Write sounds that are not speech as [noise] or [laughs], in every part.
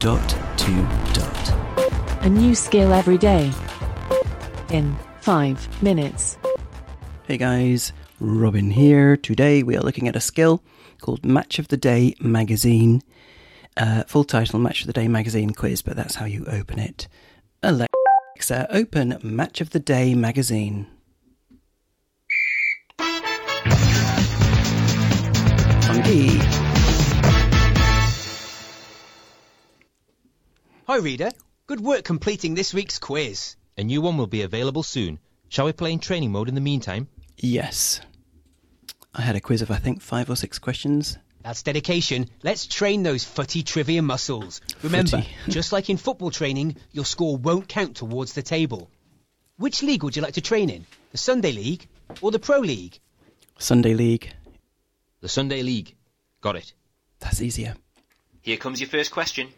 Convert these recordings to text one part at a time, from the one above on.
dot to dot. A new skill every day. In 5 minutes. Hey guys, Robin here. Today we are looking at a skill called Match of the Day Magazine. Uh, full title Match of the Day Magazine quiz, but that's how you open it. Alexa, open Match of the Day Magazine. Funky. Hi, reader. Good work completing this week's quiz. A new one will be available soon. Shall we play in training mode in the meantime? Yes. I had a quiz of, I think, five or six questions. That's dedication. Let's train those footy trivia muscles. Remember, [laughs] just like in football training, your score won't count towards the table. Which league would you like to train in? The Sunday League or the Pro League? Sunday League. The Sunday League. Got it. That's easier. Here comes your first question.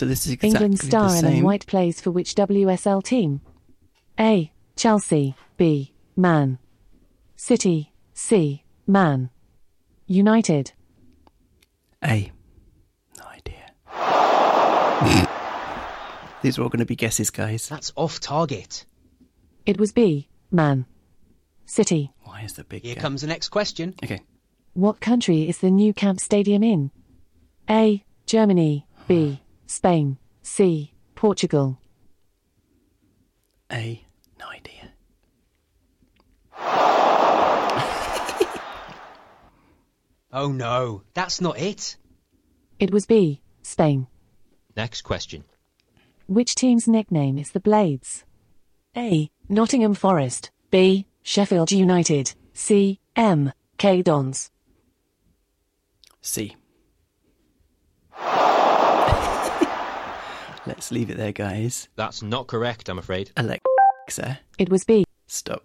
So this is exactly England star the Ellen same. White plays for which WSL team? A. Chelsea. B. Man. City. C. Man. United. A. No idea. [laughs] These are all going to be guesses, guys. That's off target. It was B. Man. City. Why is the big Here gap? comes the next question. Okay. What country is the Nou Camp Stadium in? A. Germany. B. Hmm. Spain. C. Portugal. A. No idea. [laughs] Oh no, that's not it. It was B. Spain. Next question. Which team's nickname is the Blades? A. Nottingham Forest. B. Sheffield United. C. M. K. Dons. C. Let's leave it there, guys. That's not correct, I'm afraid. Alexa, It was B. stop.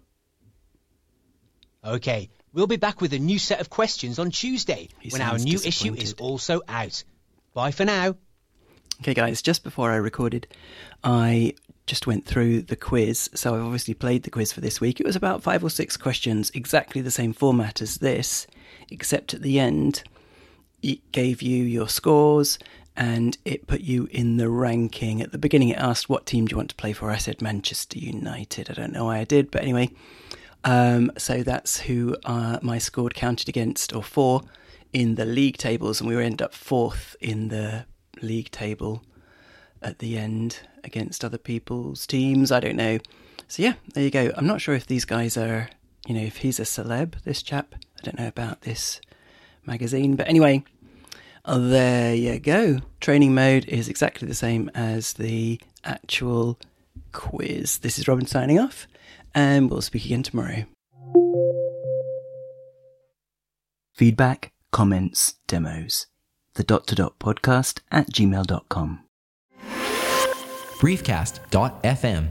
Okay, we'll be back with a new set of questions on Tuesday He when our new issue is also out. Bye for now. Okay, guys, just before I recorded, I just went through the quiz. So I've obviously played the quiz for this week. It was about five or six questions, exactly the same format as this, except at the end, it gave you your scores and it put you in the ranking. At the beginning, it asked, What team do you want to play for? I said Manchester United. I don't know why I did, but anyway. Um, so that's who uh, my score counted against or for in the league tables, and we ended up fourth in the league table at the end against other people's teams. I don't know. So yeah, there you go. I'm not sure if these guys are, you know, if he's a celeb, this chap. I don't know about this magazine, but anyway, Oh, there you go. Training mode is exactly the same as the actual quiz. This is Robin signing off, and we'll speak again tomorrow. Feedback, comments, demos. The dot to dot podcast at gmail.com. briefcast.fm